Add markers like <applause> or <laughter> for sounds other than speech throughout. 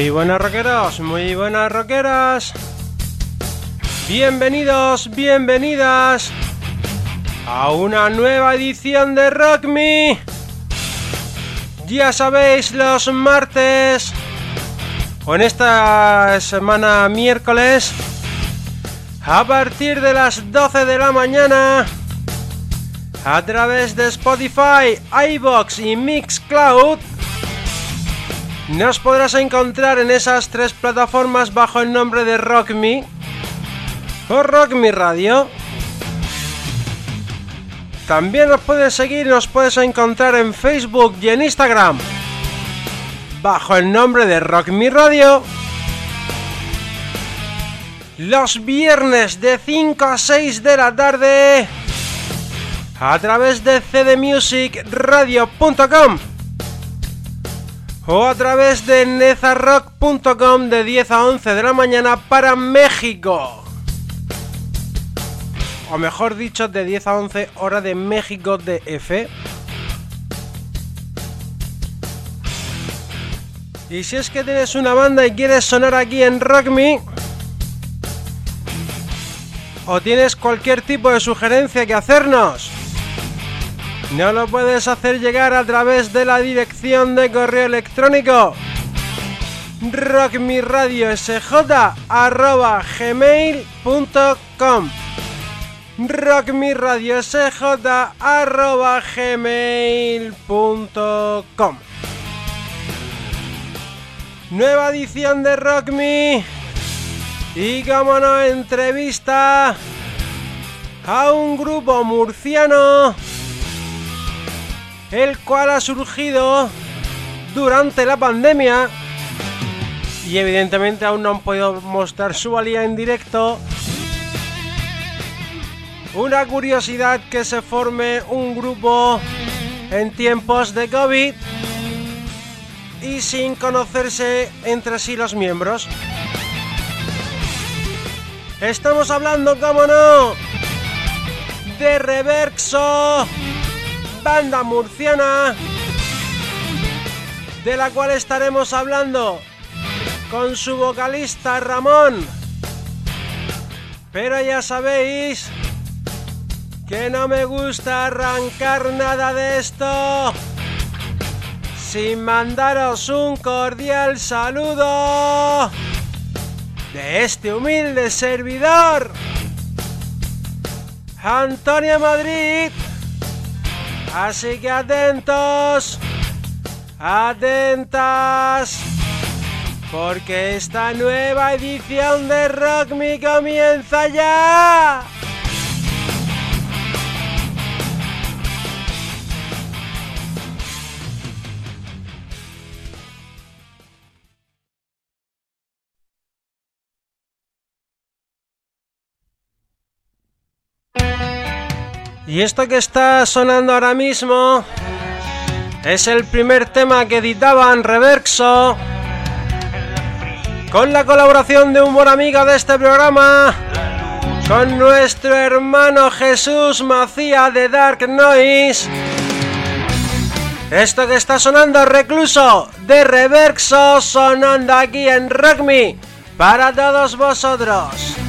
Muy buenas rockeros, muy buenas rockeras. Bienvenidos, bienvenidas a una nueva edición de Rock Me. Ya sabéis, los martes o en esta semana miércoles a partir de las 12 de la mañana a través de Spotify, iBox y Mixcloud nos podrás encontrar en esas tres plataformas bajo el nombre de Rock Me o Rock Radio. También nos puedes seguir nos puedes encontrar en Facebook y en Instagram bajo el nombre de Rock Me Radio. Los viernes de 5 a 6 de la tarde a través de cdmusicradio.com o a través de nezarrock.com de 10 a 11 de la mañana para México. O mejor dicho, de 10 a 11 hora de México de F. Y si es que tienes una banda y quieres sonar aquí en Rock Me, o tienes cualquier tipo de sugerencia que hacernos, no lo puedes hacer llegar a través de la dirección de correo electrónico. rockmiradiosj.gmail.com rockmiradiosj.gmail.com Nueva edición de Rock Me. Y como no entrevista a un grupo murciano el cual ha surgido durante la pandemia y evidentemente aún no han podido mostrar su valía en directo. Una curiosidad que se forme un grupo en tiempos de COVID y sin conocerse entre sí los miembros. Estamos hablando, como no, de Reverso banda murciana de la cual estaremos hablando con su vocalista Ramón. Pero ya sabéis que no me gusta arrancar nada de esto sin mandaros un cordial saludo de este humilde servidor, Antonio Madrid. Así que atentos, atentas, porque esta nueva edición de Rock Me comienza ya. Y esto que está sonando ahora mismo es el primer tema que editaban Reverso con la colaboración de un buen amigo de este programa, con nuestro hermano Jesús Macía de Dark Noise. Esto que está sonando recluso de Reverso sonando aquí en Rock Me para todos vosotros.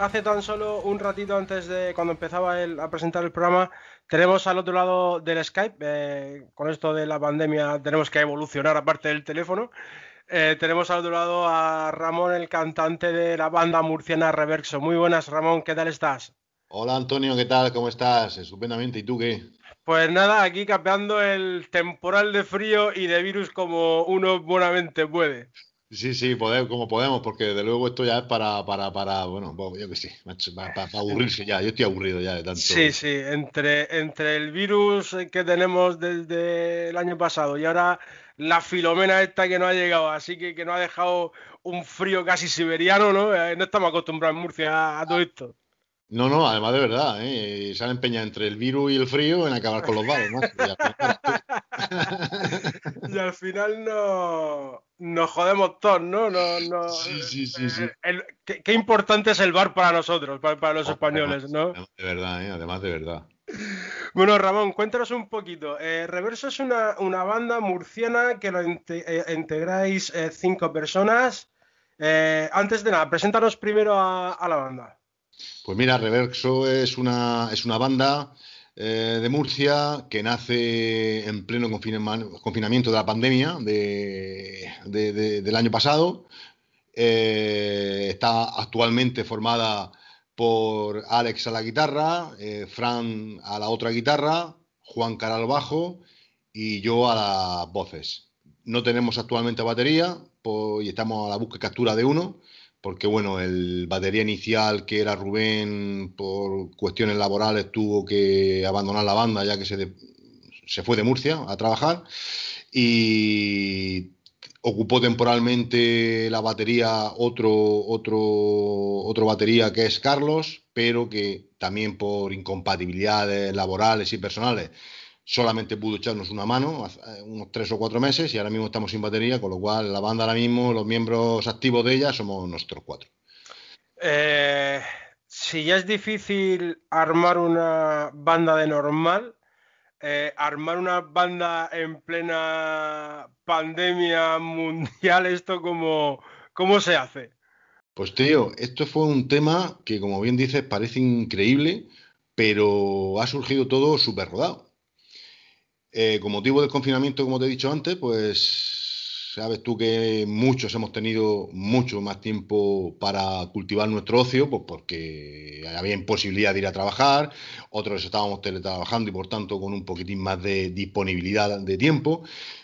Hace tan solo un ratito antes de cuando empezaba el, a presentar el programa, tenemos al otro lado del Skype, eh, con esto de la pandemia tenemos que evolucionar aparte del teléfono. Eh, tenemos al otro lado a Ramón, el cantante de la banda murciana Reverso. Muy buenas, Ramón, ¿qué tal estás? Hola Antonio, ¿qué tal? ¿Cómo estás? Estupendamente, ¿y tú qué? Pues nada, aquí capeando el temporal de frío y de virus como uno buenamente puede. Sí, sí, podemos, como podemos, porque desde luego esto ya es para, para, para bueno, yo que sé, para, para, aburrirse ya. Yo estoy aburrido ya de tanto. Sí, sí, entre, entre el virus que tenemos desde el año pasado y ahora la filomena esta que no ha llegado, así que que no ha dejado un frío casi siberiano, ¿no? Eh, no estamos acostumbrados en Murcia a todo esto. No, no, además de verdad, ¿eh? se han empeñado entre el virus y el frío en acabar con los bares, ¿no? <laughs> y al final no, nos jodemos todos, ¿no? no, no sí, sí, sí. Eh, qué, importante es el bar para nosotros, para, los españoles, ¿no? De verdad, ¿eh? además de verdad. Bueno, Ramón, cuéntanos un poquito. Eh, Reverso es una, banda murciana que lo eh, integráis cinco personas. antes de nada, preséntanos primero a la banda. Pues mira, Reverso es una, es una banda eh, de Murcia que nace en pleno confinamiento de la pandemia del año pasado. Eh, está actualmente formada por Alex a la guitarra, eh, Fran a la otra guitarra, Juan Cara al bajo y yo a las voces. No tenemos actualmente batería y estamos a la búsqueda y captura de uno porque bueno, el batería inicial que era Rubén por cuestiones laborales tuvo que abandonar la banda ya que se, se fue de Murcia a trabajar y ocupó temporalmente la batería otro, otro, otro batería que es Carlos, pero que también por incompatibilidades laborales y personales solamente pudo echarnos una mano hace eh, unos tres o cuatro meses y ahora mismo estamos sin batería, con lo cual la banda ahora mismo, los miembros activos de ella somos nosotros cuatro. Eh, si ya es difícil armar una banda de normal, eh, armar una banda en plena pandemia mundial, ¿esto cómo, cómo se hace? Pues tío, esto fue un tema que como bien dices parece increíble, pero ha surgido todo súper rodado. Eh, con motivo del confinamiento, como te he dicho antes, pues sabes tú que muchos hemos tenido mucho más tiempo para cultivar nuestro ocio, pues porque había imposibilidad de ir a trabajar, otros estábamos teletrabajando y por tanto con un poquitín más de disponibilidad de tiempo.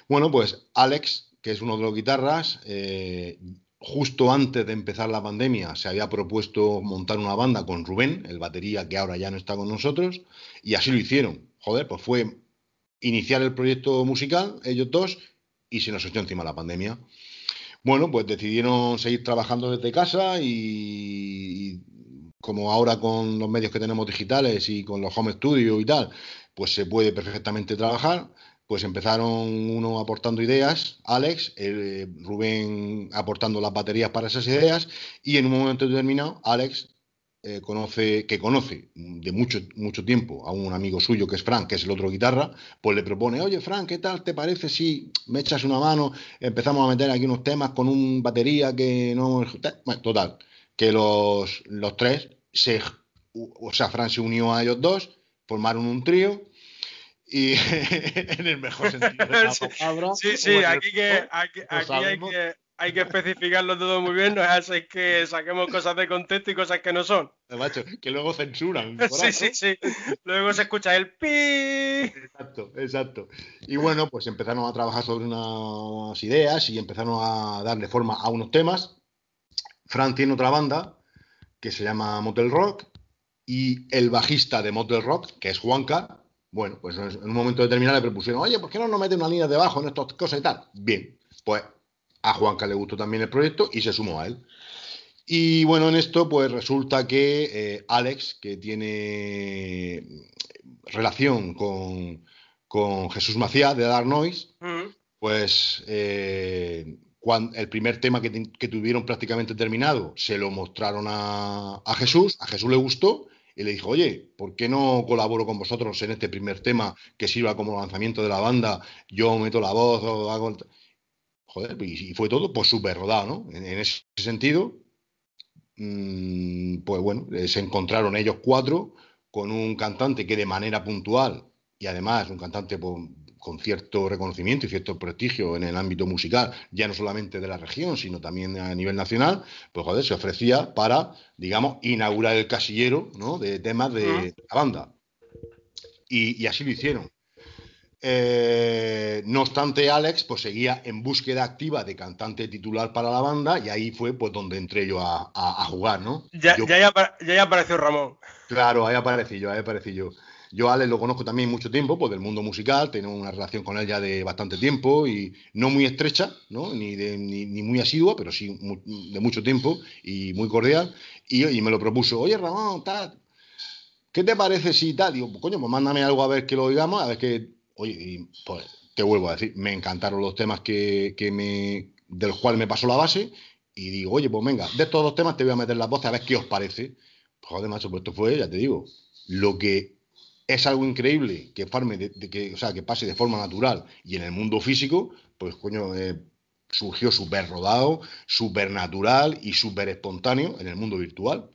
Bueno, pues Alex, que es uno de los guitarras, eh, justo antes de empezar la pandemia se había propuesto montar una banda con Rubén, el batería que ahora ya no está con nosotros, y así lo hicieron. Joder, pues fue iniciar el proyecto musical, ellos dos, y se nos echó encima la pandemia. Bueno, pues decidieron seguir trabajando desde casa y, como ahora con los medios que tenemos digitales y con los home studio y tal, pues se puede perfectamente trabajar. Pues empezaron uno aportando ideas, Alex, eh, Rubén aportando las baterías para esas ideas y en un momento determinado Alex eh, conoce, que conoce de mucho, mucho tiempo a un amigo suyo que es Frank, que es el otro guitarra, pues le propone, oye Frank, ¿qué tal te parece si me echas una mano? Empezamos a meter aquí unos temas con un batería que no... Bueno, total, que los, los tres, se, o sea, Frank se unió a ellos dos, formaron un trío y <laughs> en el mejor sentido de la <laughs> palabra. Sí, sí, aquí, que, aquí, aquí hay que hay que especificarlo todo muy bien, no es así que saquemos cosas de contexto y cosas que no son. Macho, que luego censuran. <laughs> Sí, sí, sí. Luego se escucha el pi. Exacto, exacto. Y bueno, pues empezaron a trabajar sobre unas ideas y empezaron a darle forma a unos temas. Fran tiene otra banda que se llama Motel Rock y el bajista de Motel Rock, que es Juanca, bueno, pues en un momento determinado le propusieron, oye, ¿por qué no nos meten una línea de bajo en estas cosas y tal? Bien, pues a Juanca le gustó también el proyecto y se sumó a él. Y bueno, en esto pues resulta que eh, Alex, que tiene relación con, Jesús Macías de Dark Noise, mm. pues eh, cuando, el primer tema que, tuvieron prácticamente terminado se lo mostraron a, a, Jesús, a Jesús le gustó y le dijo, oye, ¿por qué no colaboro con vosotros en este primer tema que sirva como lanzamiento de la banda? Yo meto la voz o hago... Joder, y fue todo pues súper rodado, ¿no? En, ese sentido, mm, pues bueno, eh, se encontraron ellos cuatro con un cantante que de manera puntual y además un cantante pues, con cierto reconocimiento y cierto prestigio en el ámbito musical, ya no solamente de la región, sino también a nivel nacional, pues joder, se ofrecía para, digamos, inaugurar el casillero ¿no? de temas de la banda. Y, así lo hicieron. Eh, no obstante, Alex pues seguía en búsqueda activa de cantante titular para la banda y ahí fue pues donde entré yo a, jugar, ¿no? Ya, ya, ya, apareció Ramón. Claro, ahí aparecí yo, ahí aparecí yo. Yo a Alex lo conozco también mucho tiempo, pues del mundo musical, tengo una relación con él ya de bastante tiempo y no muy estrecha, ¿no? Ni, ni, muy asidua, pero sí de mucho tiempo y muy cordial. Y, me lo propuso, oye Ramón, tal, ¿qué te parece si tal? Digo, pues coño, pues mándame algo a ver que lo oigamos, a ver que, oye, pues te vuelvo a decir, me encantaron los temas que, que me, del cual me pasó la base y digo, oye, pues venga, de estos dos temas te voy a meter las voces a ver qué os parece. Pues joder, macho, pues esto fue, ya te digo, lo que es algo increíble que, farme que, o sea, que pase de forma natural y en el mundo físico, pues coño, eh, surgió súper rodado, súper natural y súper espontáneo en el mundo virtual.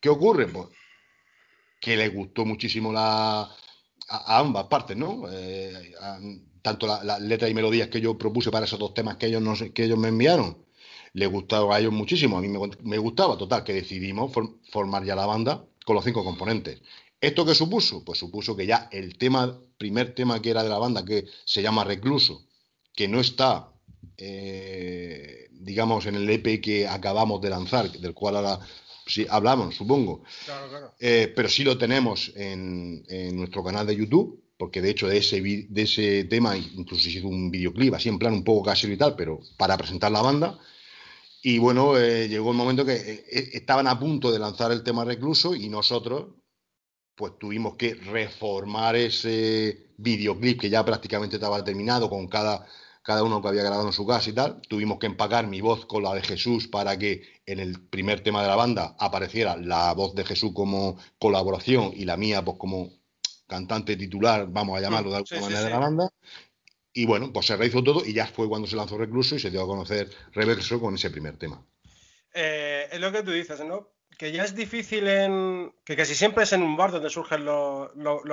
¿Qué ocurre? Pues que le gustó muchísimo la, a, ambas partes, ¿no? Eh, tanto las la letras y melodías que yo propuse para esos dos temas que ellos, no, que ellos me enviaron, le gustaba a ellos muchísimo, a mí me, gustaba, total, que decidimos formar ya la banda con los cinco componentes. ¿Esto qué supuso? Pues supuso que ya el tema, primer tema que era de la banda, que se llama Recluso, que no está, eh, digamos, en el EP que acabamos de lanzar, del cual ahora sí, hablamos, supongo, claro, claro. Eh, pero sí lo tenemos en, nuestro canal de YouTube, porque de hecho de ese, de ese tema incluso se hizo un videoclip, así en plan un poco casero y tal, pero para presentar la banda. Y bueno, eh, llegó el momento que estaban a punto de lanzar el tema Recluso y nosotros, pues tuvimos que reformar ese videoclip que ya prácticamente estaba terminado con cada, cada uno que había grabado en su casa y tal. Tuvimos que empacar mi voz con la de Jesús para que en el primer tema de la banda apareciera la voz de Jesús como colaboración y la mía pues como cantante titular, vamos a llamarlo de alguna manera de la banda. Y bueno, pues se rehizo todo y ya fue cuando se lanzó Recluso y se dio a conocer Reverso con ese primer tema. Eh, es lo que tú dices, ¿no? Que ya es difícil en. que casi siempre es en un bar donde surgen los,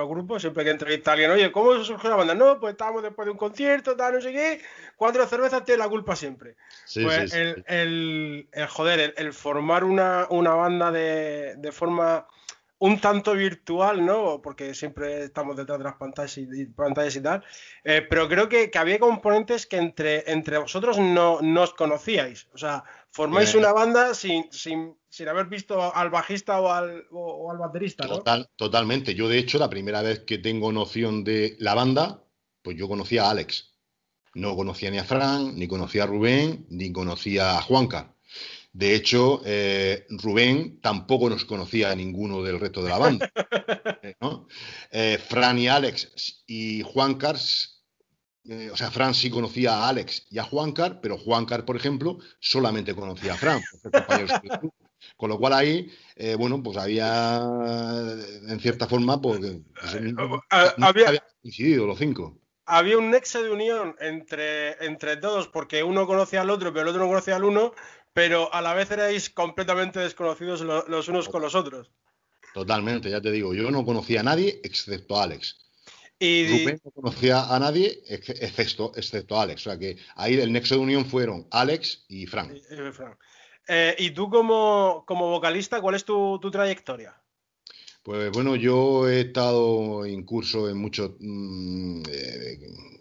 grupos, siempre que entrevista a alguien, oye, ¿cómo surgió la banda? No, pues estábamos después de un concierto, tal, no sé qué. Cuatro cervezas tiene la culpa siempre. pues el, el, joder, el, formar una, banda de, forma un tanto virtual, ¿no? Porque siempre estamos detrás de las pantallas y, pantallas y tal. Eh, pero creo que, había componentes que entre, entre vosotros no, os conocíais. O sea, formáis una banda sin, sin, sin, haber visto al bajista o al, o, al baterista, ¿no? Total, totalmente. Yo, de hecho, la primera vez que tengo noción de la banda, pues yo conocía a Alex. No conocía ni a Fran, ni conocía a Rubén, ni conocía a Juanca. De hecho, eh, Rubén tampoco nos conocía a ninguno del resto de la banda. <laughs> Eh, eh, Fran y Alex y Juan Cars eh, o sea, Fran sí conocía a Alex y a Juancar, pero Juancar, por ejemplo, solamente conocía a Fran. Con lo cual ahí, eh, bueno, pues había, en cierta forma, pues, pues eh, había, coincidido los cinco. Había un nexo de unión entre, entre todos, porque uno conocía al otro, pero el otro no conocía al uno, pero a la vez erais completamente desconocidos los unos con los otros. Totalmente, ya te digo, yo no conocía a nadie excepto a Alex. Y... Rubén no conocía a nadie excepto, excepto a Alex. O sea que ahí el nexo de unión fueron Alex y Frank. Eh, ¿Y tú como, vocalista, cuál es tu, trayectoria? Pues bueno, yo he estado en curso en muchos mm, eh,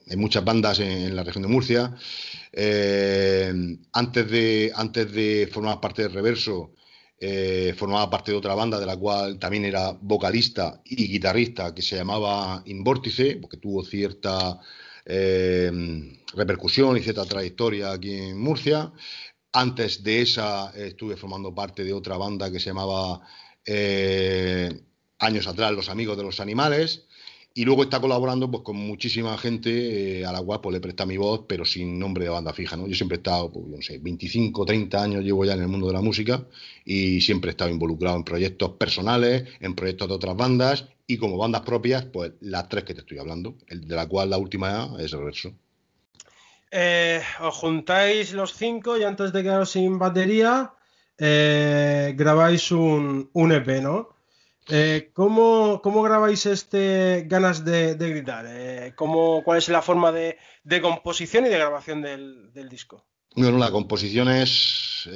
en muchas bandas en, la región de Murcia. Eh, antes, de, antes de formar parte del Reverso, eh, formaba parte de otra banda de la cual también era vocalista y guitarrista que se llamaba Invórtice, porque tuvo cierta eh, repercusión y cierta trayectoria aquí en Murcia. Antes de esa estuve formando parte de otra banda que se llamaba eh, años atrás Los Amigos de los Animales. Y luego está colaborando pues, con muchísima gente eh, a la cual pues, le presta mi voz, pero sin nombre de banda fija. ¿no? Yo siempre he estado, pues, no sé, 25, 30 años llevo ya en el mundo de la música y siempre he estado involucrado en proyectos personales, en proyectos de otras bandas y como bandas propias, pues las tres que te estoy hablando, de la cual la última es el verso. Eh, os juntáis los cinco y antes de quedaros sin batería, eh, grabáis un, EP, ¿no? Eh, ¿cómo, grabáis este Ganas de, Gritar? Eh, ¿Cuál es la forma de, composición y de grabación del, disco? Bueno, la composición es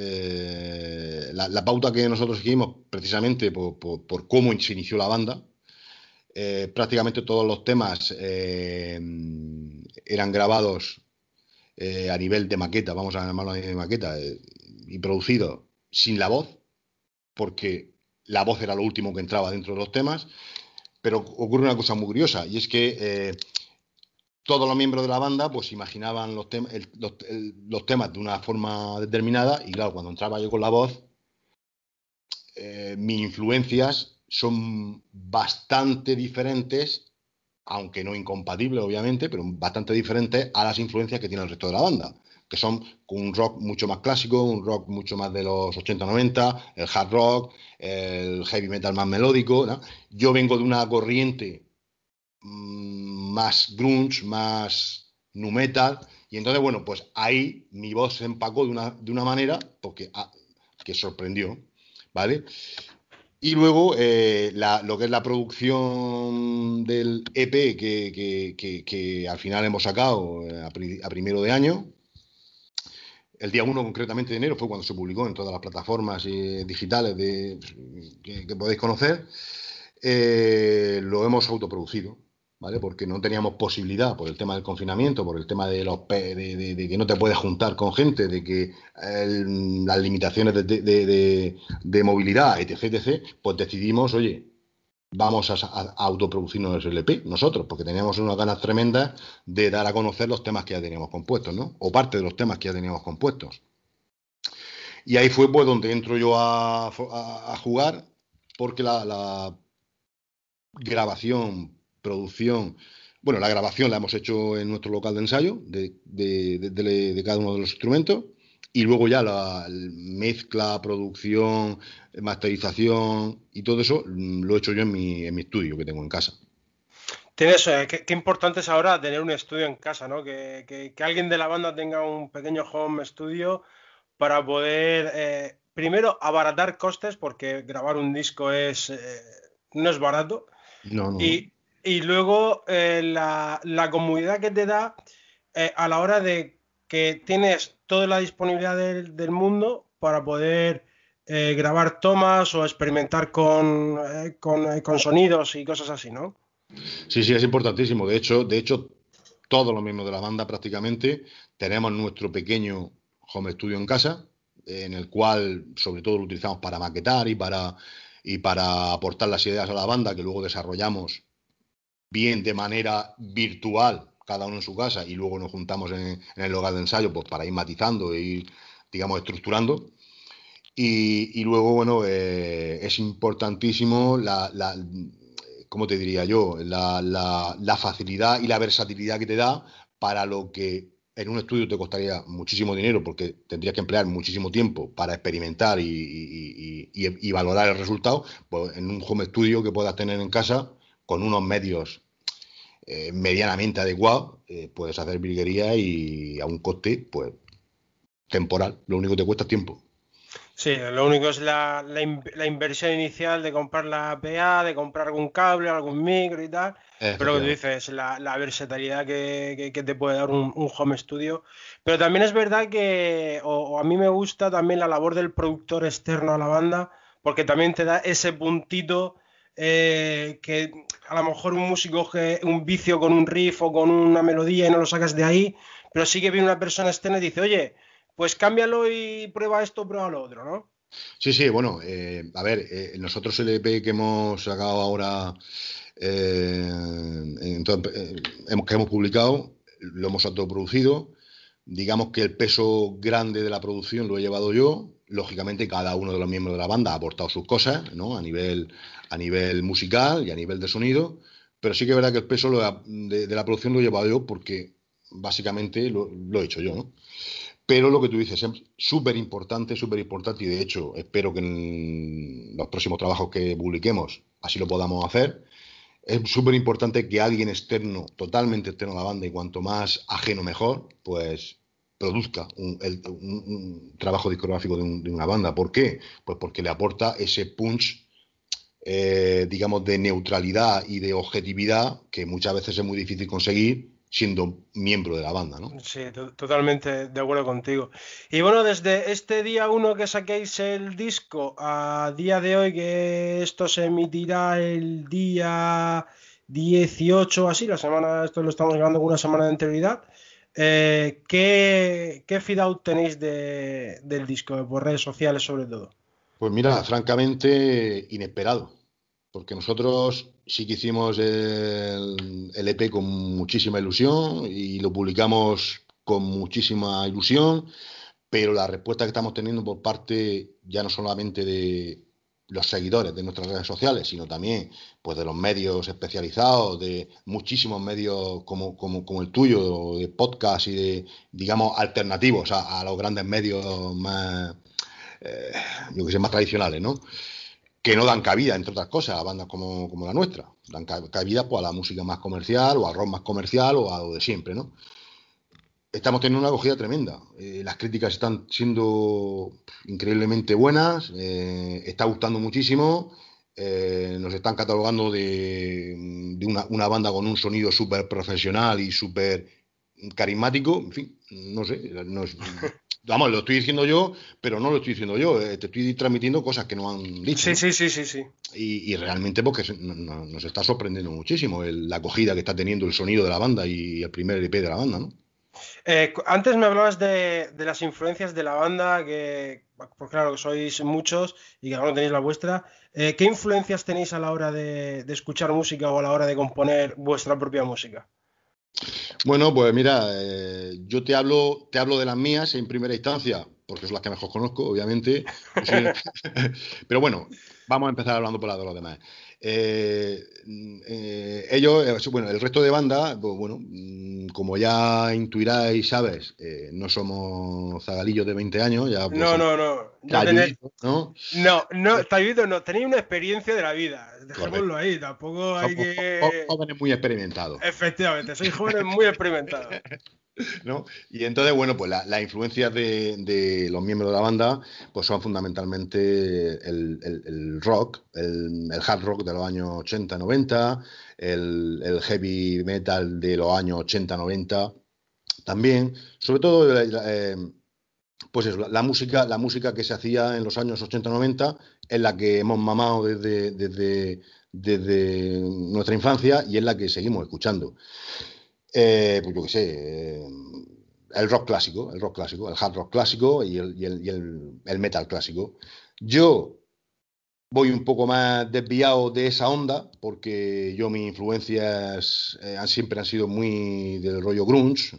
la, pauta que nosotros seguimos precisamente por, cómo se inició la banda. prácticamente todos los temas eran grabados a nivel de maqueta, vamos a llamarlo de maqueta, y producidos sin la voz, porque la voz era lo último que entraba dentro de los temas, pero ocurre una cosa muy curiosa, y es que eh, todos los miembros de la banda pues imaginaban los, temas de una forma determinada, y claro, cuando entraba yo con la voz, eh, mis influencias son bastante diferentes, aunque no incompatibles obviamente, pero bastante diferentes a las influencias que tiene el resto de la banda que son un rock mucho más clásico, un rock mucho más de los 80-90, el hard rock, el heavy metal más melódico. Yo vengo de una corriente mm, más grunge, más nu metal, y entonces, bueno, pues ahí mi voz se empacó de una, de una manera porque, ah, que sorprendió, ¿vale? Y luego eh, lo que es la producción del EP que, al final hemos sacado eh, a primero de año, el día 1 concretamente de enero fue cuando se publicó en todas las plataformas eh, digitales que, podéis conocer. Eh, lo hemos autoproducido, ¿vale? Porque no teníamos posibilidad por el tema del confinamiento, por el tema de, que no te puedes juntar con gente, de que las limitaciones de, movilidad, etc, etc, pues decidimos, oye, vamos a, autoproducirnos el LP nosotros, porque teníamos unas ganas tremendas de dar a conocer los temas que ya teníamos compuestos, ¿no? O parte de los temas que ya teníamos compuestos. Y ahí fue pues donde entro yo a, jugar, porque la, grabación, producción, bueno, la grabación la hemos hecho en nuestro local de ensayo de cada uno de los instrumentos y luego ya la mezcla, producción, masterización y todo eso mm, lo he hecho yo en mi, en mi estudio que tengo en casa. Tienes, eh, qué, importante es ahora tener un estudio en casa, ¿no? Que, alguien de la banda tenga un pequeño home studio para poder, eh, primero, abaratar costes, porque grabar un disco es eh, no es barato. No, no. Y, y luego la, la, comodidad que te da a la hora de que tienes toda la disponibilidad del, mundo para poder eh, grabar tomas o experimentar con, eh, eh, con, sonidos y cosas así, ¿no? Sí, sí, es importantísimo. De hecho, de hecho, todos los miembros de la banda prácticamente tenemos nuestro pequeño home studio en casa, en el cual sobre todo lo utilizamos para maquetar y para, y para aportar las ideas a la banda que luego desarrollamos bien de manera virtual cada uno en su casa y luego nos juntamos en, el lugar de ensayo pues, para ir matizando y, digamos, estructurando. Y, luego, bueno, eh, es importantísimo la, la, ¿cómo te diría yo? La, la, facilidad y la versatilidad que te da para lo que en un estudio te costaría muchísimo dinero porque tendrías que emplear muchísimo tiempo para experimentar y, y, valorar el resultado, pues en un home studio que puedas tener en casa con unos medios eh, medianamente adecuado, eh, puedes hacer virguería y a un coste pues temporal. Lo único que te cuesta es tiempo. Sí, lo único es la, la, inversión inicial de comprar la PA, de comprar algún cable, algún micro y tal. Pero lo que tú dices, la, la versatilidad que, que, te puede dar un, home studio. Pero también es verdad que, o, a mí me gusta también la labor del productor externo a la banda, porque también te da ese puntito eh, que a lo mejor un músico que un vicio con un riff o con una melodía y no lo sacas de ahí, pero sí que viene una persona externa y dice, oye, pues cámbialo y prueba esto, prueba lo otro, ¿no? Sí, sí, bueno, eh, a ver, eh, nosotros el EP que hemos sacado ahora, que hemos publicado, lo hemos autoproducido. Digamos que el peso grande de la producción lo he llevado yo. Lógicamente, cada uno de los miembros de la banda ha aportado sus cosas, ¿no? A nivel a nivel musical y a nivel de sonido, pero sí que es verdad que el peso de, la producción lo he llevado yo porque básicamente lo, he hecho yo, ¿no? Pero lo que tú dices es súper importante, súper importante y de hecho espero que en los próximos trabajos que publiquemos así lo podamos hacer. Es súper importante que alguien externo, totalmente externo a la banda y cuanto más ajeno mejor, pues produzca un, trabajo discográfico de, una banda. ¿Por qué? Pues porque le aporta ese punch, eh, digamos, de neutralidad y de objetividad que muchas veces es muy difícil conseguir siendo miembro de la banda, ¿no? Sí, totalmente de acuerdo contigo. Y bueno, desde este día uno que saquéis el disco a día de hoy, que esto se emitirá el día 18 así, la semana, esto lo estamos grabando con una semana de anterioridad, eh, ¿qué, ¿qué feed out tenéis del disco, por redes sociales sobre todo? Pues mira, francamente inesperado, porque nosotros sí que hicimos el, EP e con muchísima ilusión y lo publicamos con muchísima ilusión, pero la respuesta que estamos teniendo por parte ya no solamente de los seguidores de nuestras redes sociales, sino también pues, de los medios especializados, de muchísimos medios como, como, el tuyo, de podcast y de, digamos, alternativos a, los grandes medios más, eh, más tradicionales, ¿no? que no dan cabida, entre otras cosas, a bandas como, la nuestra. Dan cabida pues, a la música más comercial o al rock más comercial o a lo de siempre, ¿no? Estamos teniendo una acogida tremenda. Eh, las críticas están siendo increíblemente buenas, eh, está gustando muchísimo. Eh, nos están catalogando de, una, una, banda con un sonido súper profesional y súper carismático. En fin, no sé, no <laughs> Vamos, lo estoy diciendo yo, pero no lo estoy diciendo yo. Te estoy transmitiendo cosas que no han dicho. Sí, sí, sí, sí, sí. Y, realmente porque nos está sorprendiendo muchísimo la acogida que está teniendo el sonido de la banda y el primer EP de la banda, ¿no? Eh, antes me hablabas de, las influencias de la banda, que pues claro que sois muchos y que ahora tenéis la vuestra. Eh, ¿Qué influencias tenéis a la hora de, escuchar música o a la hora de componer vuestra propia música? Bueno, pues mira, eh, yo te hablo, te hablo de las mías en primera instancia, porque son las que mejor conozco, obviamente. <laughs> Pero bueno, vamos a empezar hablando por la de los demás. Eh, eh, ellos, eh, bueno, el resto de banda, pues bueno, mm, como ya intuiráis, sabes, no somos zagalillos de 20 años, ya pues, No, no, no. ¿no? No, no, no, tenéis una experiencia de la vida, dejémoslo ahí, tampoco hay que... Jóvenes muy experimentados. Efectivamente, sois jóvenes muy experimentados. <laughs> Y entonces, bueno, pues las influencias de, los miembros de la banda pues son fundamentalmente el, rock, el, hard rock de los años 80-90, el, heavy metal de los años 80-90 también, sobre todo eh, pues la, música, la música que se hacía en los años 80-90 en la que hemos mamado desde, desde, desde nuestra infancia y es la que seguimos escuchando. Eh, pues yo qué sé, eh, el rock clásico, el rock clásico, el hard rock clásico y el, metal clásico. Yo voy un poco más desviado de esa onda porque yo mis influencias eh, siempre han sido muy del rollo grunge,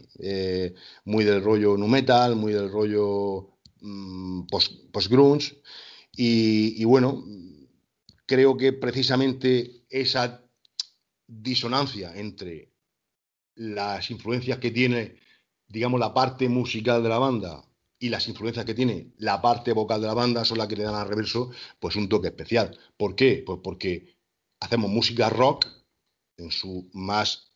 muy del rollo nu metal, muy del rollo mm, post, grunge y, y bueno, creo que precisamente esa disonancia entre las influencias que tiene, digamos, la parte musical de la banda y las influencias que tiene la parte vocal de la banda son las que le dan al reverso pues un toque especial. ¿Por qué? Pues porque hacemos música rock en su más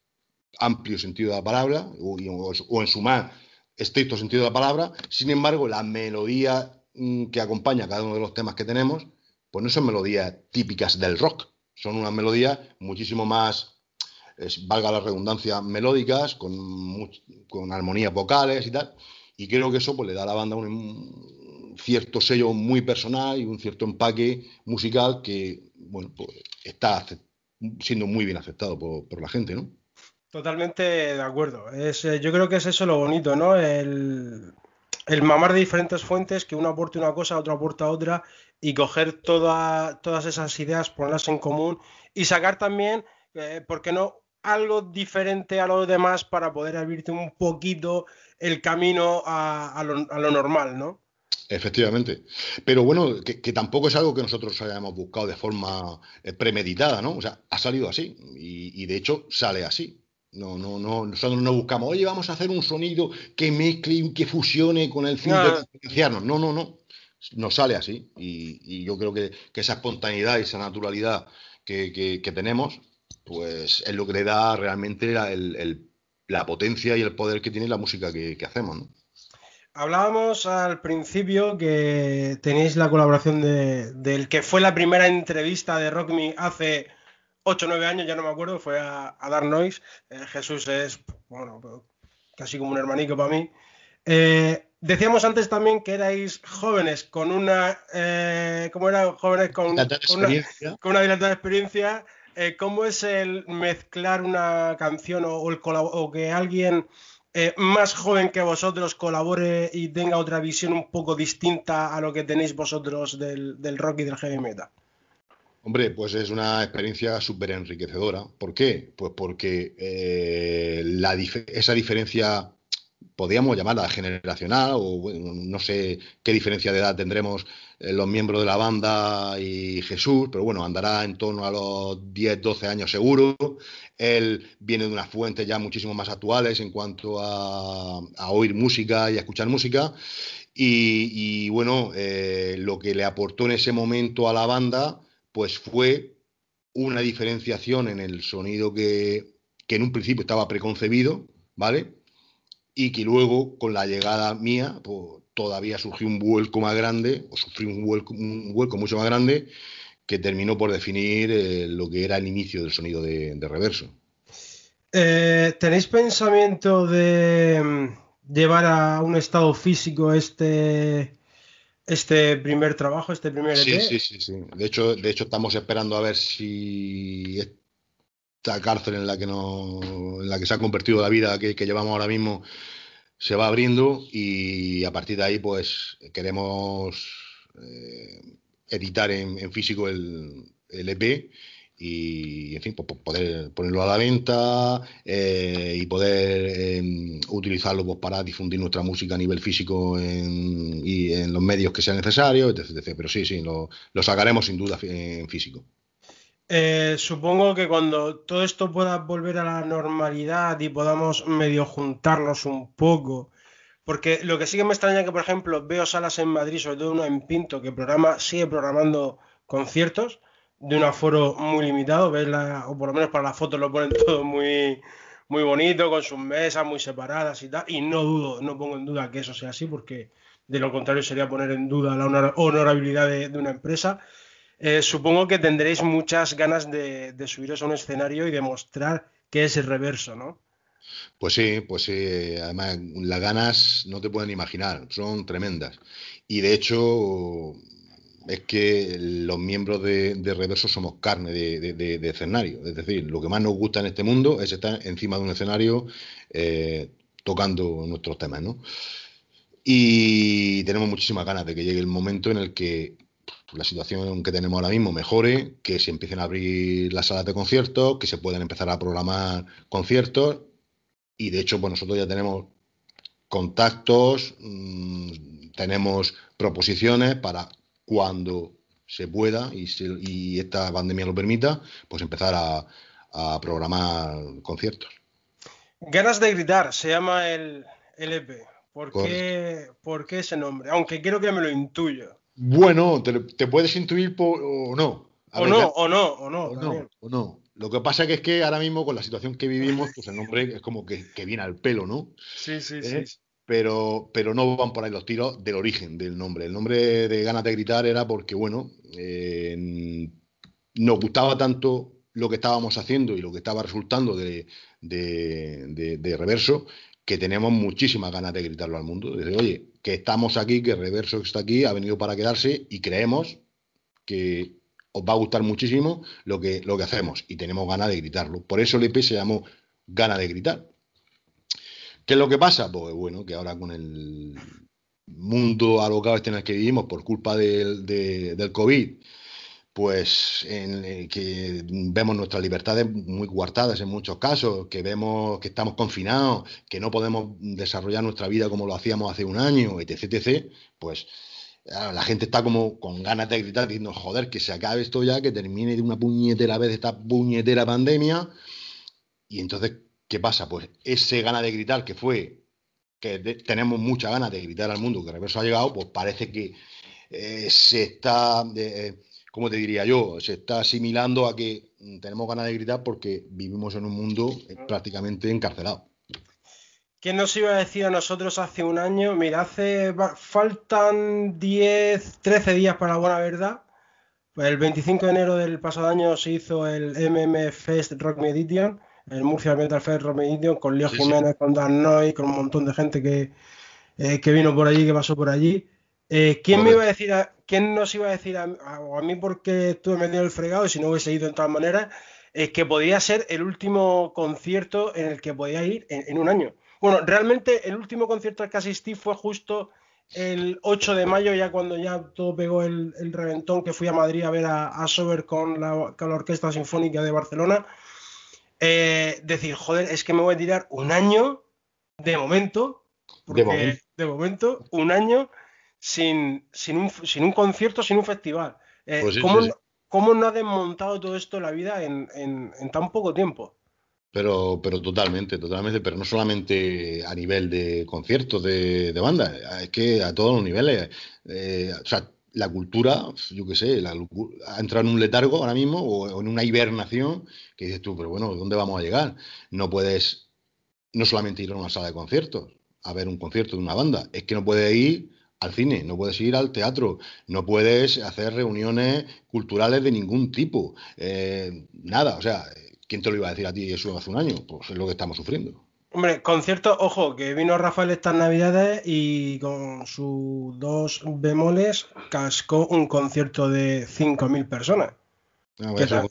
amplio sentido de la palabra o, en su más estricto sentido de la palabra. Sin embargo, la melodía mm, que acompaña cada uno de los temas que tenemos, pues no son melodías típicas del rock, son unas melodías muchísimo más valga la redundancia, melódicas, con, con armonías vocales y tal. Y creo que eso pues, le da a la banda un, cierto sello muy personal y un cierto empaque musical que bueno, pues, está siendo muy bien aceptado por, la gente, ¿no? Totalmente de acuerdo. Es, eh, yo creo que es eso lo bonito, ¿no? El, el mamar de diferentes fuentes, que uno aporte una cosa, otro aporta otra, y coger toda, todas esas ideas, ponerlas en común y sacar también, eh, ¿por qué no? Algo diferente a los demás para poder abrirte un poquito el camino a, lo, normal, ¿no? Efectivamente. Pero bueno, que, tampoco es algo que nosotros hayamos buscado de forma eh, premeditada, ¿no? O sea, ha salido así y, de hecho sale así. No, no, no, nosotros no buscamos, oye, vamos a hacer un sonido que mezcle y que fusione con el fin de diferenciarnos. No, no, no. Nos sale así. Y, yo creo que, esa espontaneidad y esa naturalidad que tenemos pues es lo que le da realmente la, potencia y el poder que tiene la música que, hacemos. Hablábamos al principio que tenéis la colaboración de, del que fue la primera entrevista de Rock Me hace 8 o 9 años, ya no me acuerdo, fue a, Dar Noise. Eh, Jesús es, bueno, casi como un hermanico para mí. Eh, decíamos antes también que erais jóvenes con una, eh, ¿cómo eran jóvenes con, una, con una dilatada experiencia? Eh, ¿Cómo es el mezclar una canción o, el o que alguien eh, más joven que vosotros colabore y tenga otra visión un poco distinta a lo que tenéis vosotros del, rock y del heavy metal? Hombre, pues es una experiencia súper enriquecedora. ¿Por qué? Pues porque esa diferencia podríamos llamarla generacional o no sé qué diferencia de edad tendremos eh, los miembros de la banda y Jesús, pero bueno, andará en torno a los 10, 12 años seguro. Él viene de unas fuentes ya muchísimo más actuales en cuanto a, oír música y a escuchar música. Y, bueno, eh, lo que le aportó en ese momento a la banda, pues fue una diferenciación en el sonido que, que en un principio estaba preconcebido, ¿vale? Y que luego con la llegada mía pues, todavía surgió un vuelco más grande, o sufrí un vuelco, un vuelco mucho más grande, que terminó por definir eh, lo que era el inicio del sonido de, reverso. Eh, ¿Tenéis pensamiento de mm, llevar a un estado físico este, este primer trabajo, este primer EP? Sí, sí, sí, De hecho, de hecho, estamos esperando a ver si esta cárcel en la que, no, en la que se ha convertido la vida que, llevamos ahora mismo se va abriendo y a partir de ahí pues queremos eh, editar en, físico el, EP y en fin pues, poder ponerlo a la venta eh, y poder em, utilizarlo pues, para difundir nuestra música a nivel físico y en los medios que sea necesario etc, pero sí sí lo, lo sacaremos sin duda en físico eh, supongo que cuando todo esto pueda volver a la normalidad y podamos medio juntarnos un poco, porque lo que sí que me extraña que, por ejemplo, veo salas en Madrid, sobre todo una en Pinto, que programa, sigue programando conciertos de un aforo muy limitado, ves o por lo menos para las fotos lo ponen <laughs> todo muy, muy bonito, con sus mesas muy separadas y tal, y no dudo, no pongo en duda que eso sea así, porque de lo contrario sería poner en duda la honorabilidad de una empresa. Eh, supongo que tendréis muchas ganas de, subiros a un escenario y demostrar que es el reverso, ¿no? Pues sí, pues sí. Además, las ganas no te pueden imaginar, son tremendas. Y de hecho, es que los miembros de, Reverso somos carne de, escenario. Es decir, lo que más nos gusta en este mundo es estar encima de un escenario eh, tocando nuestros temas, ¿no? Y tenemos muchísimas ganas de que llegue el momento en el que la situación que tenemos ahora mismo mejore, que se empiecen a abrir las salas de conciertos, que se puedan empezar a programar conciertos y de hecho pues nosotros ya tenemos contactos, mm, tenemos proposiciones para cuando se pueda y, esta pandemia lo permita, pues empezar a, programar conciertos. Ganas de gritar, se llama el, EP. ¿Por qué, ¿Por qué ese nombre? Aunque quiero que me lo intuyo. Bueno, te, puedes intuir o no. o, no o no, o no, o no, Lo que pasa que es que ahora mismo con la situación que vivimos, pues el nombre es como que, viene al pelo, ¿no? Sí, sí, ¿Eh? sí. Pero, pero no van por ahí los tiros del origen del nombre. El nombre de Ganas de Gritar era porque, bueno, eh, nos gustaba tanto lo que estábamos haciendo y lo que estaba resultando de, de Reverso que tenemos muchísimas ganas de gritarlo al mundo. Decir, oye, que estamos aquí, que Reverso está aquí, ha venido para quedarse y creemos que os va a gustar muchísimo lo que, lo que hacemos y tenemos ganas de gritarlo. Por eso el EP se llamó Gana de Gritar. ¿Qué es lo que pasa? Pues bueno, que ahora con el mundo alocado este en el que vivimos por culpa del, del COVID, pues en eh, que vemos nuestras libertades muy coartadas en muchos casos, que vemos que estamos confinados, que no podemos desarrollar nuestra vida como lo hacíamos hace un año, etc, etc, pues la gente está como con ganas de gritar diciendo, joder, que se acabe esto ya, que termine de una puñetera vez esta puñetera pandemia. Y entonces, ¿qué pasa? Pues ese gana de gritar que fue, que tenemos mucha ganas de gritar al mundo, que Reverso ha llegado, pues parece que eh, se está... Eh, ¿cómo te diría yo? Se está asimilando a que tenemos ganas de gritar porque vivimos en un mundo eh, prácticamente encarcelado. ¿Quién nos iba a decir a nosotros hace un año? Mira, hace faltan 10, 13 días para la buena verdad. Pues el 25 de enero del pasado año se hizo el MM Fest Rock Meditation, el Murcia Metal Fest Rock Meditation, con Leo Jiménez, con Dan Noy, con un montón de gente que, eh, que vino por allí, que pasó por allí. Eh, ¿Quién me iba a decir, a, quién nos iba a decir a, a, mí porque estuve metido el fregado y si no hubiese ido de todas maneras, es que podía ser el último concierto en el que podía ir en un año? Bueno, realmente el último concierto al que asistí fue justo el 8 de mayo, ya cuando ya todo pegó el, reventón, que fui a Madrid a ver a, Sober con la, Orquesta Sinfónica de Barcelona. Eh, decir, joder, es que me voy a tirar un año de momento, porque de momento, un año sin, sin, un, concierto, sin un festival. Eh, pues ¿cómo, no ha desmontado todo esto la vida en tan poco tiempo? Pero, pero totalmente, totalmente, pero no solamente a nivel de conciertos de, de banda, es que a todos los niveles. Eh, o sea, la cultura, yo qué sé, la, ha entrado en un letargo ahora mismo o en una hibernación que dices tú, pero bueno, ¿dónde vamos a llegar? No puedes no solamente ir a una sala de conciertos a ver un concierto de una banda, es que no puedes ir al cine, no puedes ir al teatro, no puedes hacer reuniones culturales de ningún tipo, eh, nada, o sea, ¿Quién te lo iba a decir a ti eso hace un año? Pues es lo que estamos sufriendo. Hombre, concierto, ojo, que vino Rafael estas navidades y con sus dos bemoles cascó un concierto de 5.000 personas. Ah, ¿Qué tal?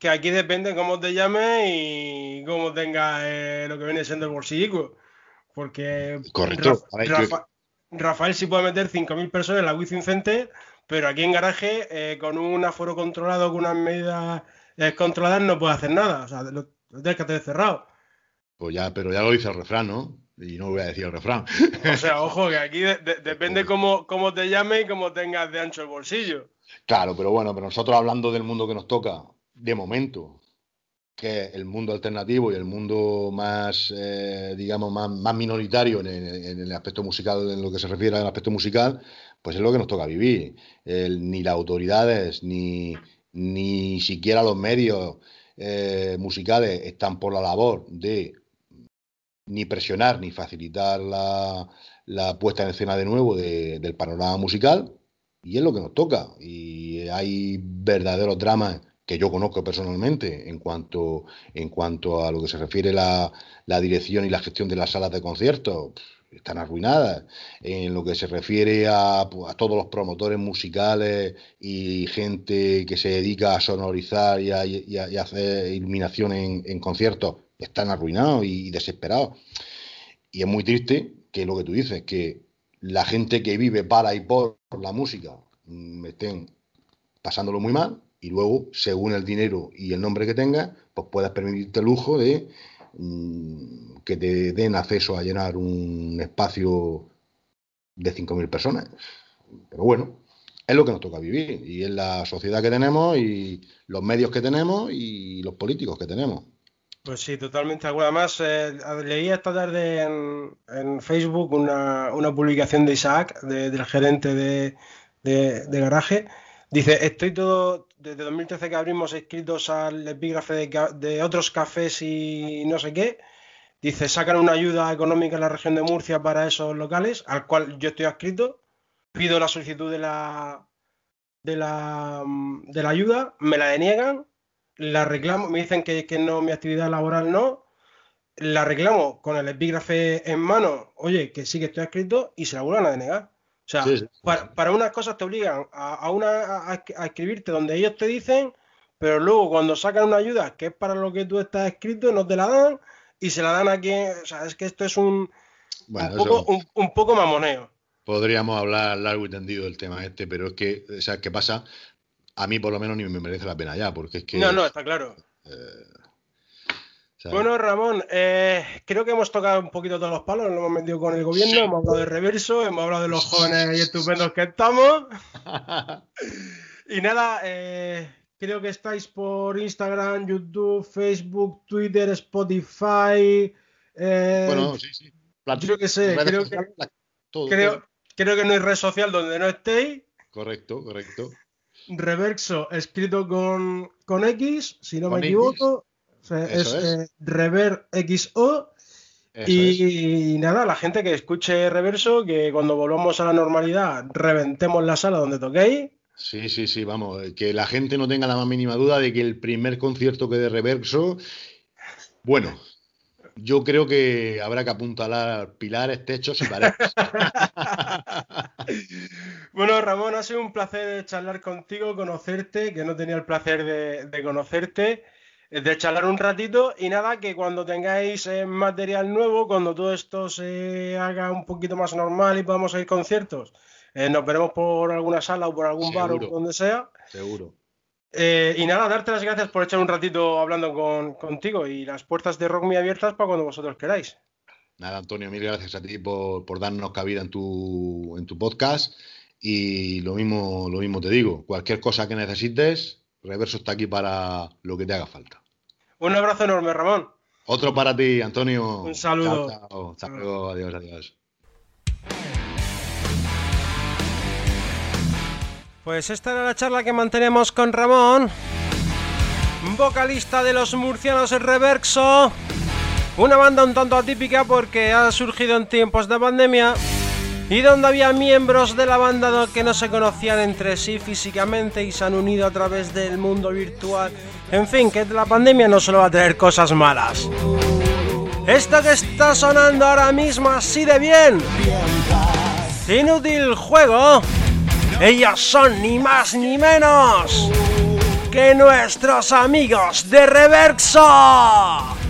que, aquí, depende cómo te llames y cómo tengas eh, lo que viene siendo el bolsillo. Porque Correcto. Rafael sí puede meter 5.000 personas en la Wizzing Center pero aquí en garaje, eh, con un aforo controlado, con unas medidas eh, controladas, no puede hacer nada. O sea, lo, tienes que tener cerrado. Pues ya, pero ya lo dice el refrán, ¿no? Y no voy a decir el refrán. O sea, ojo, que aquí <laughs> depende cómo, cómo te llame y cómo tengas de ancho el bolsillo. Claro, pero bueno, pero nosotros hablando del mundo que nos toca, de momento, que el mundo alternativo y el mundo más, eh, digamos, más, minoritario en el, aspecto musical, en lo que se refiere al aspecto musical, pues es lo que nos toca vivir. ni las autoridades, ni, ni siquiera los medios eh, musicales están por la labor de ni presionar ni facilitar la, puesta en escena de nuevo del panorama musical, y es lo que nos toca. Y hay verdaderos dramas que yo conozco personalmente en cuanto, en cuanto a lo que se refiere la, la dirección y la gestión de las salas de conciertos están arruinadas. En lo que se refiere a, pues, todos los promotores musicales y gente que se dedica a sonorizar y a, hacer iluminación en, conciertos, están arruinados y, desesperados. Y es muy triste que lo que tú dices, que la gente que vive para y por la música mm, estén pasándolo muy mal y luego, según el dinero y el nombre que tengas, pues puedas permitirte el lujo de Mm, que te den acceso a llenar un espacio de 5.000 personas. Pero bueno, es lo que nos toca vivir y es la sociedad que tenemos y los medios que tenemos y los políticos que tenemos. Pues sí, totalmente. Alguna más, eh, leí esta tarde en, Facebook una, publicación de Isaac, del gerente de, de garaje. Dice, estoy todo, desde 2013 que abrimos escritos al epígrafe de, otros cafés y no sé qué. Dice, sacan una ayuda económica en la región de Murcia para esos locales, al cual yo estoy adscrito. Pido la solicitud de la, de la, de la ayuda, me la deniegan, la reclamo, me dicen que, que no, mi actividad laboral no, la reclamo con el epígrafe en mano, oye, que sí que estoy adscrito, y se la vuelven a denegar. O sea, Para, unas cosas te obligan a, una, a, escribirte donde ellos te dicen, pero luego cuando sacan una ayuda que es para lo que tú estás escrito, no te la dan y se la dan a quien. O sea, es que esto es un, un, poco, un, poco mamoneo. Podríamos hablar largo y tendido del tema este, pero es que, ¿sabes qué pasa? A mí por lo menos ni me merece la pena ya, porque es que... No, no, está claro. Eh, bueno, Ramón, eh, creo que hemos tocado un poquito todos los palos, nos hemos metido con el gobierno, hemos hablado de reverso, hemos hablado de los jóvenes y estupendos que estamos. <laughs> y nada, eh, creo que estáis por Instagram, YouTube, Facebook, Twitter, Spotify. Eh, bueno, sí, sí. Creo que sé, creo que, creo, que no hay red social donde no estéis. Correcto, correcto. Reverso escrito con, con X, si no me equivoco. Es, es. Rever XO. Y, nada, la gente que escuche Reverso, que cuando volvamos a la normalidad reventemos la sala donde toquéis. Sí, sí, sí, vamos, que la gente no tenga la más mínima duda de que el primer concierto que de Reverso, bueno, yo creo que habrá que apuntalar pilares, techos y paredes. <laughs> bueno, Ramón, ha sido un placer charlar contigo, conocerte, que no tenía el placer de, conocerte, de charlar un ratito y nada, que cuando tengáis eh, material nuevo, cuando todo esto se haga un poquito más normal y podamos ir conciertos, eh, nos veremos por alguna sala o por algún bar o donde sea. Seguro. Eh, y nada, darte las gracias por echar un ratito hablando contigo y las puertas de Rock muy abiertas para cuando vosotros queráis. Nada, Antonio, mil gracias a ti por, darnos cabida en tu, en tu podcast. Y lo mismo, lo mismo te digo, cualquier cosa que necesites, Reverso está aquí para lo que te haga falta. Un abrazo enorme, Ramón. Otro para ti, Antonio. Un saludo. Chao, chao. Adiós, adiós. Pues esta era la charla que mantenemos con Ramón, vocalista de los murcianos Reverso, una banda un tanto atípica porque ha surgido en tiempos de pandemia y donde había miembros de la banda que no se conocían entre sí físicamente y se han unido a través del mundo virtual. En fin, que la pandemia no solo va a traer cosas malas. Esto que está sonando ahora mismo así de bien. Inútil juego ellos son ni más ni menos que nuestros amigos de Reverso.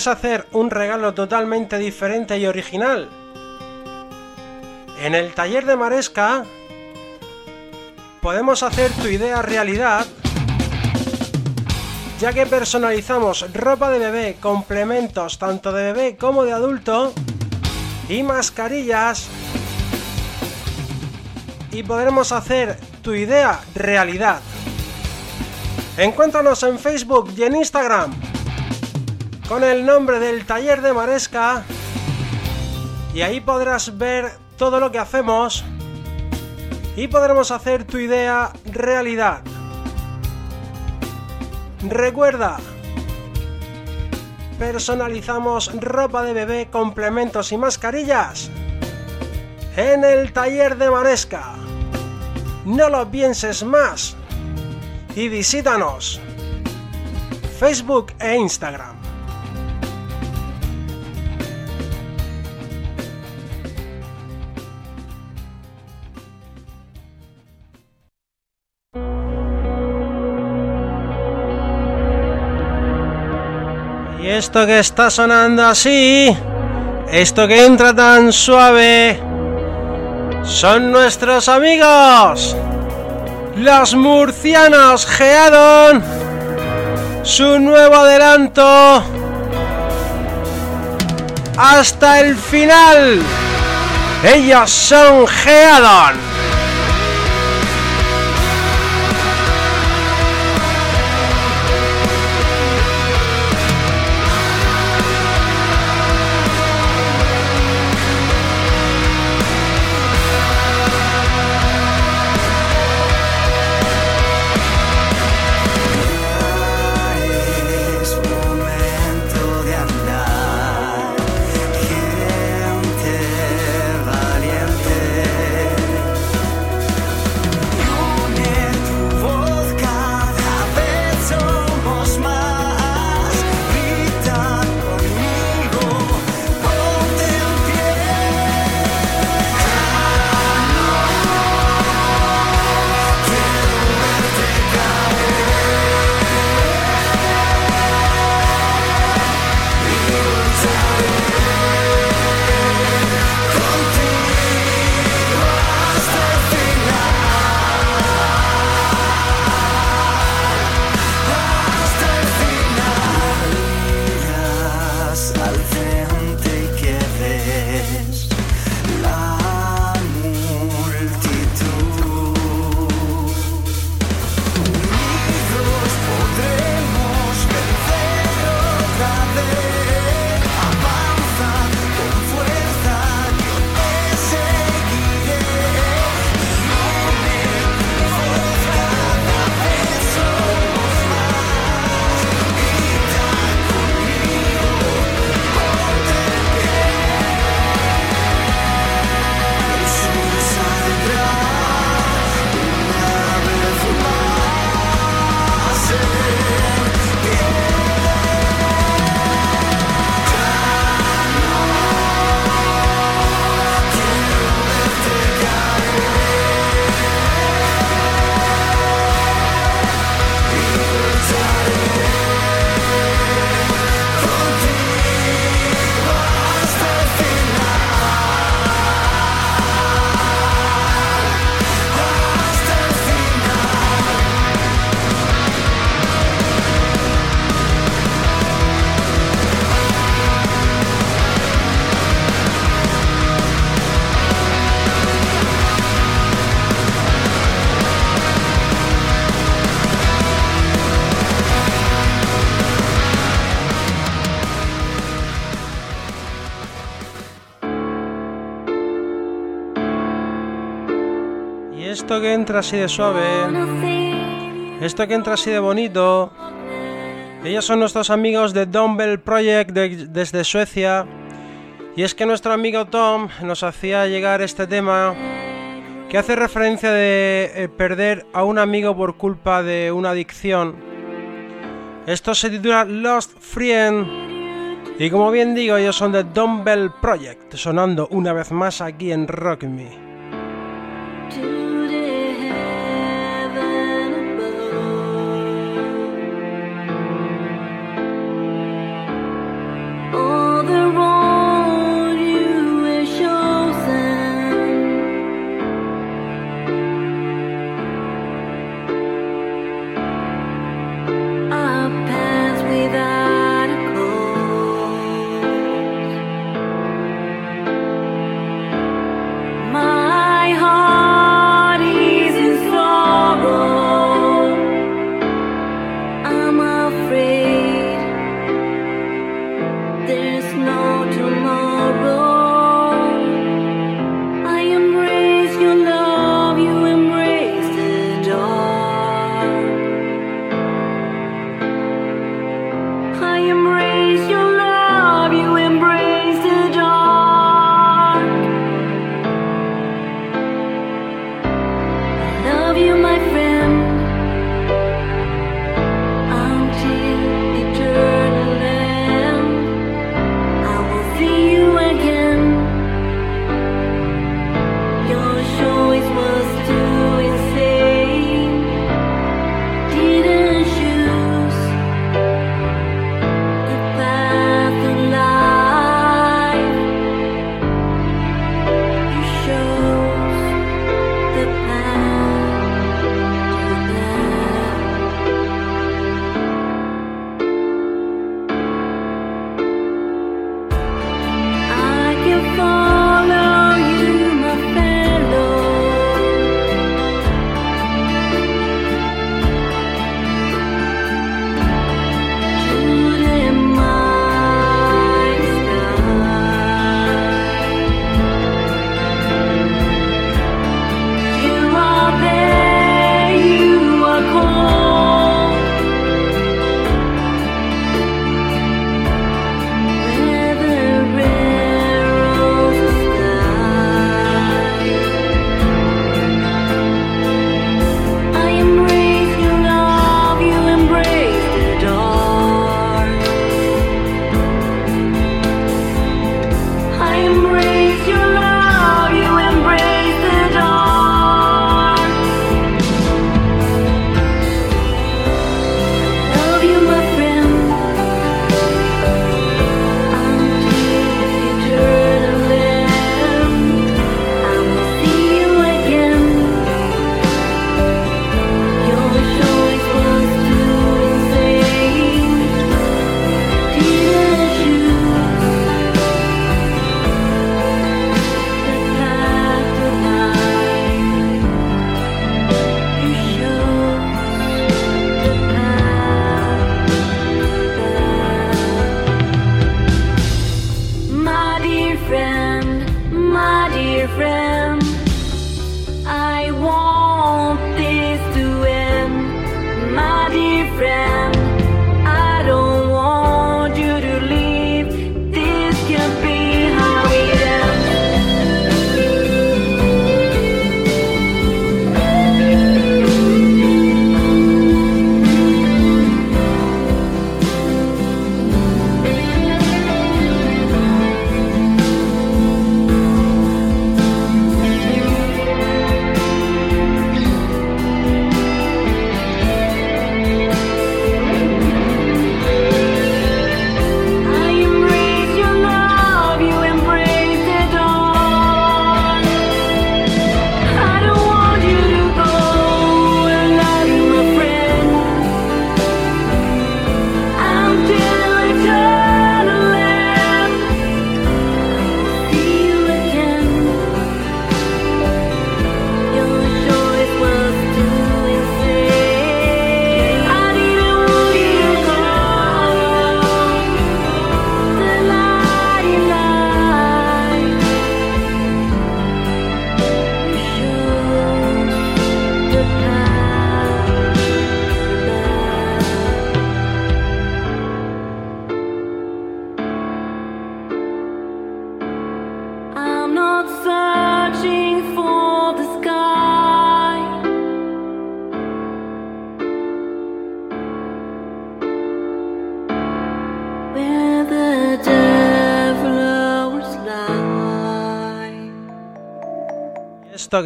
¿Quieres hacer un regalo totalmente diferente y original? En el taller de Maresca podemos hacer tu idea realidad ya que personalizamos ropa de bebé, complementos tanto de bebé como de adulto y mascarillas y podremos hacer tu idea realidad. Encuéntranos en Facebook y en Instagram con el nombre del taller de Maresca y ahí podrás ver todo lo que hacemos y podremos hacer tu idea realidad. Recuerda, personalizamos ropa de bebé, complementos y mascarillas en el taller de Maresca. No lo pienses más y visítanos Facebook e Instagram. Esto que está sonando así, esto que entra tan suave, son nuestros amigos, los murcianos Geadon, su nuevo adelanto, hasta el final. Ellos son Geadon. closing esto que entra así de suave, esto que entra así de bonito, ellos son nuestros amigos de Dumbbell Project desde Suecia. Y es que nuestro amigo Tom nos hacía llegar este tema que hace referencia de eh, perder a un amigo por culpa de una adicción. Esto se titula Lost Friend. Y como bien digo, ellos son de Dumbbell Project, sonando una vez más aquí en Rock Me.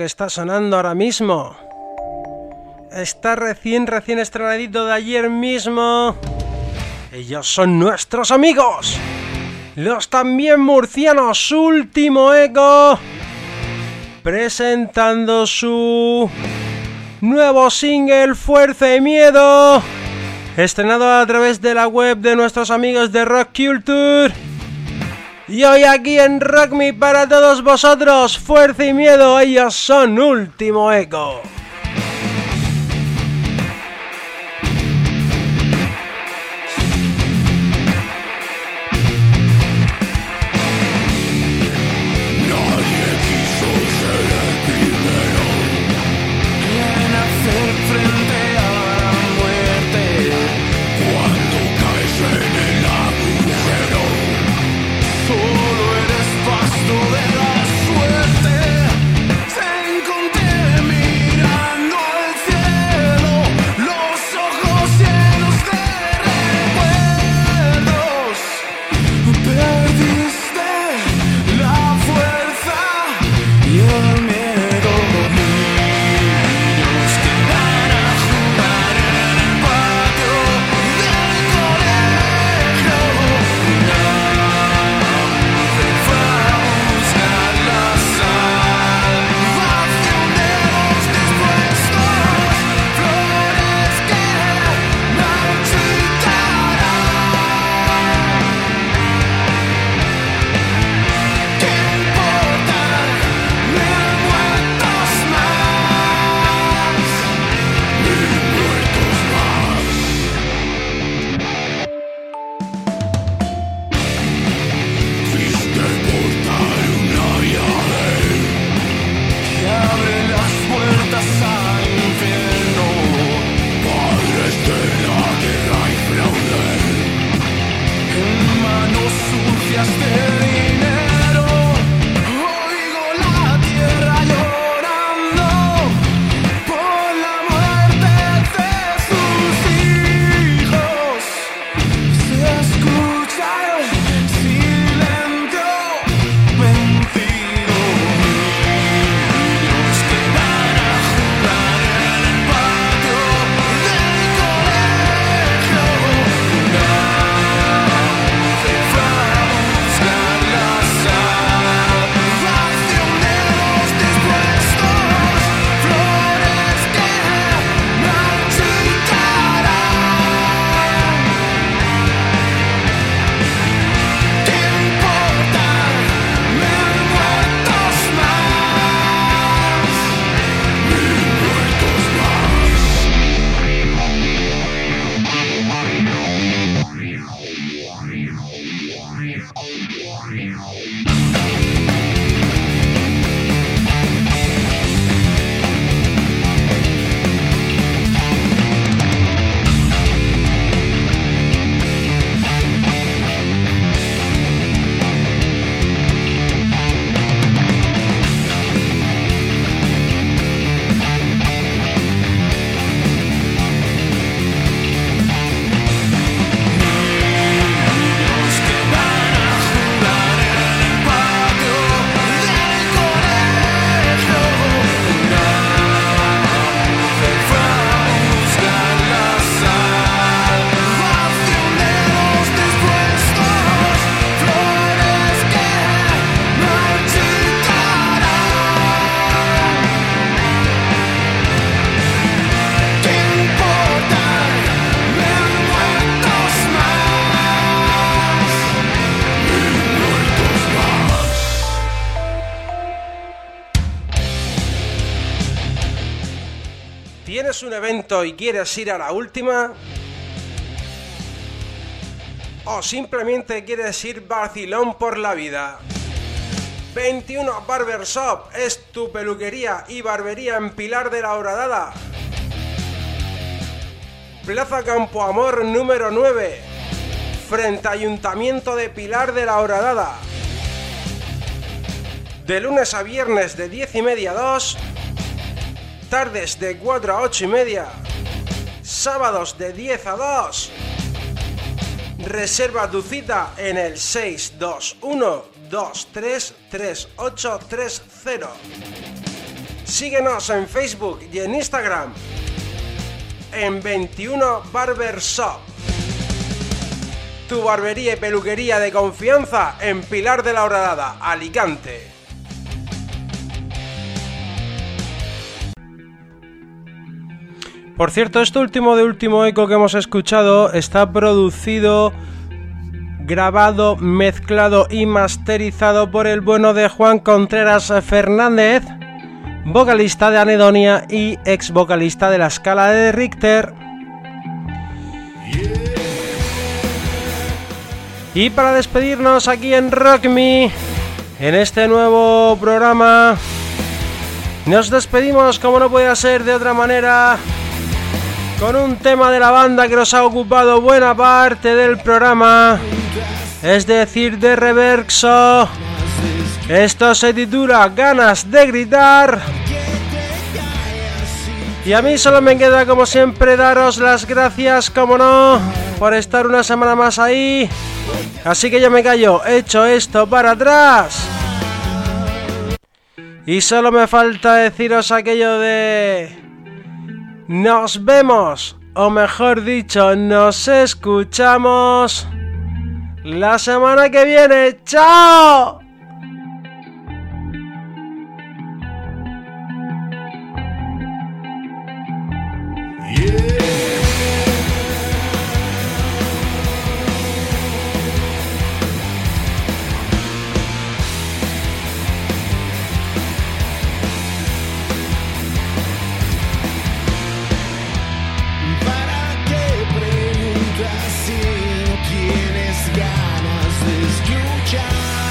Está sonando ahora mismo. Está recién, recién estrenadito de ayer mismo. Ellos son nuestros amigos. Los también murcianos Último Eco. Presentando su nuevo single Fuerza y Miedo. Estrenado a través de la web de nuestros amigos de Rock Culture. Y hoy aquí en Rock Me para todos vosotros, fuerza y miedo, ellos son Último Eco. ¿Tienes un evento y quieres ir a la última? ¿O simplemente quieres ir vacilón por la vida? 21 Barber Shop es tu peluquería y barbería en Pilar de la Horadada. Plaza Campo Amor número 9, frente Ayuntamiento de Pilar de la Horadada. De lunes a viernes de 10 y media a 2 tardes de 4 a 8 y media, sábados de 10 a 2. Reserva tu cita en el 621 233830. Síguenos en Facebook y en Instagram en 21 Barber Shop. Tu barbería y peluquería de confianza en Pilar de la Horadada, Alicante. Por cierto, este último de último eco que hemos escuchado está producido, grabado, mezclado y masterizado por el bueno de Juan Contreras Fernández, vocalista de Anedonia y ex vocalista de la escala de Richter. Y para despedirnos aquí en Rock Me, en este nuevo programa, nos despedimos como no puede ser de otra manera con un tema de la banda que nos ha ocupado buena parte del programa, es decir, de Reverso. Esto se titula Ganas de gritar. Y a mí solo me queda como siempre daros las gracias, como no, por estar una semana más ahí. Así que yo me callo, hecho esto para atrás. Y solo me falta deciros aquello de... Nos vemos, o mejor dicho, nos escuchamos la semana que viene. ¡Chao! ¿Para qué preguntas? Mira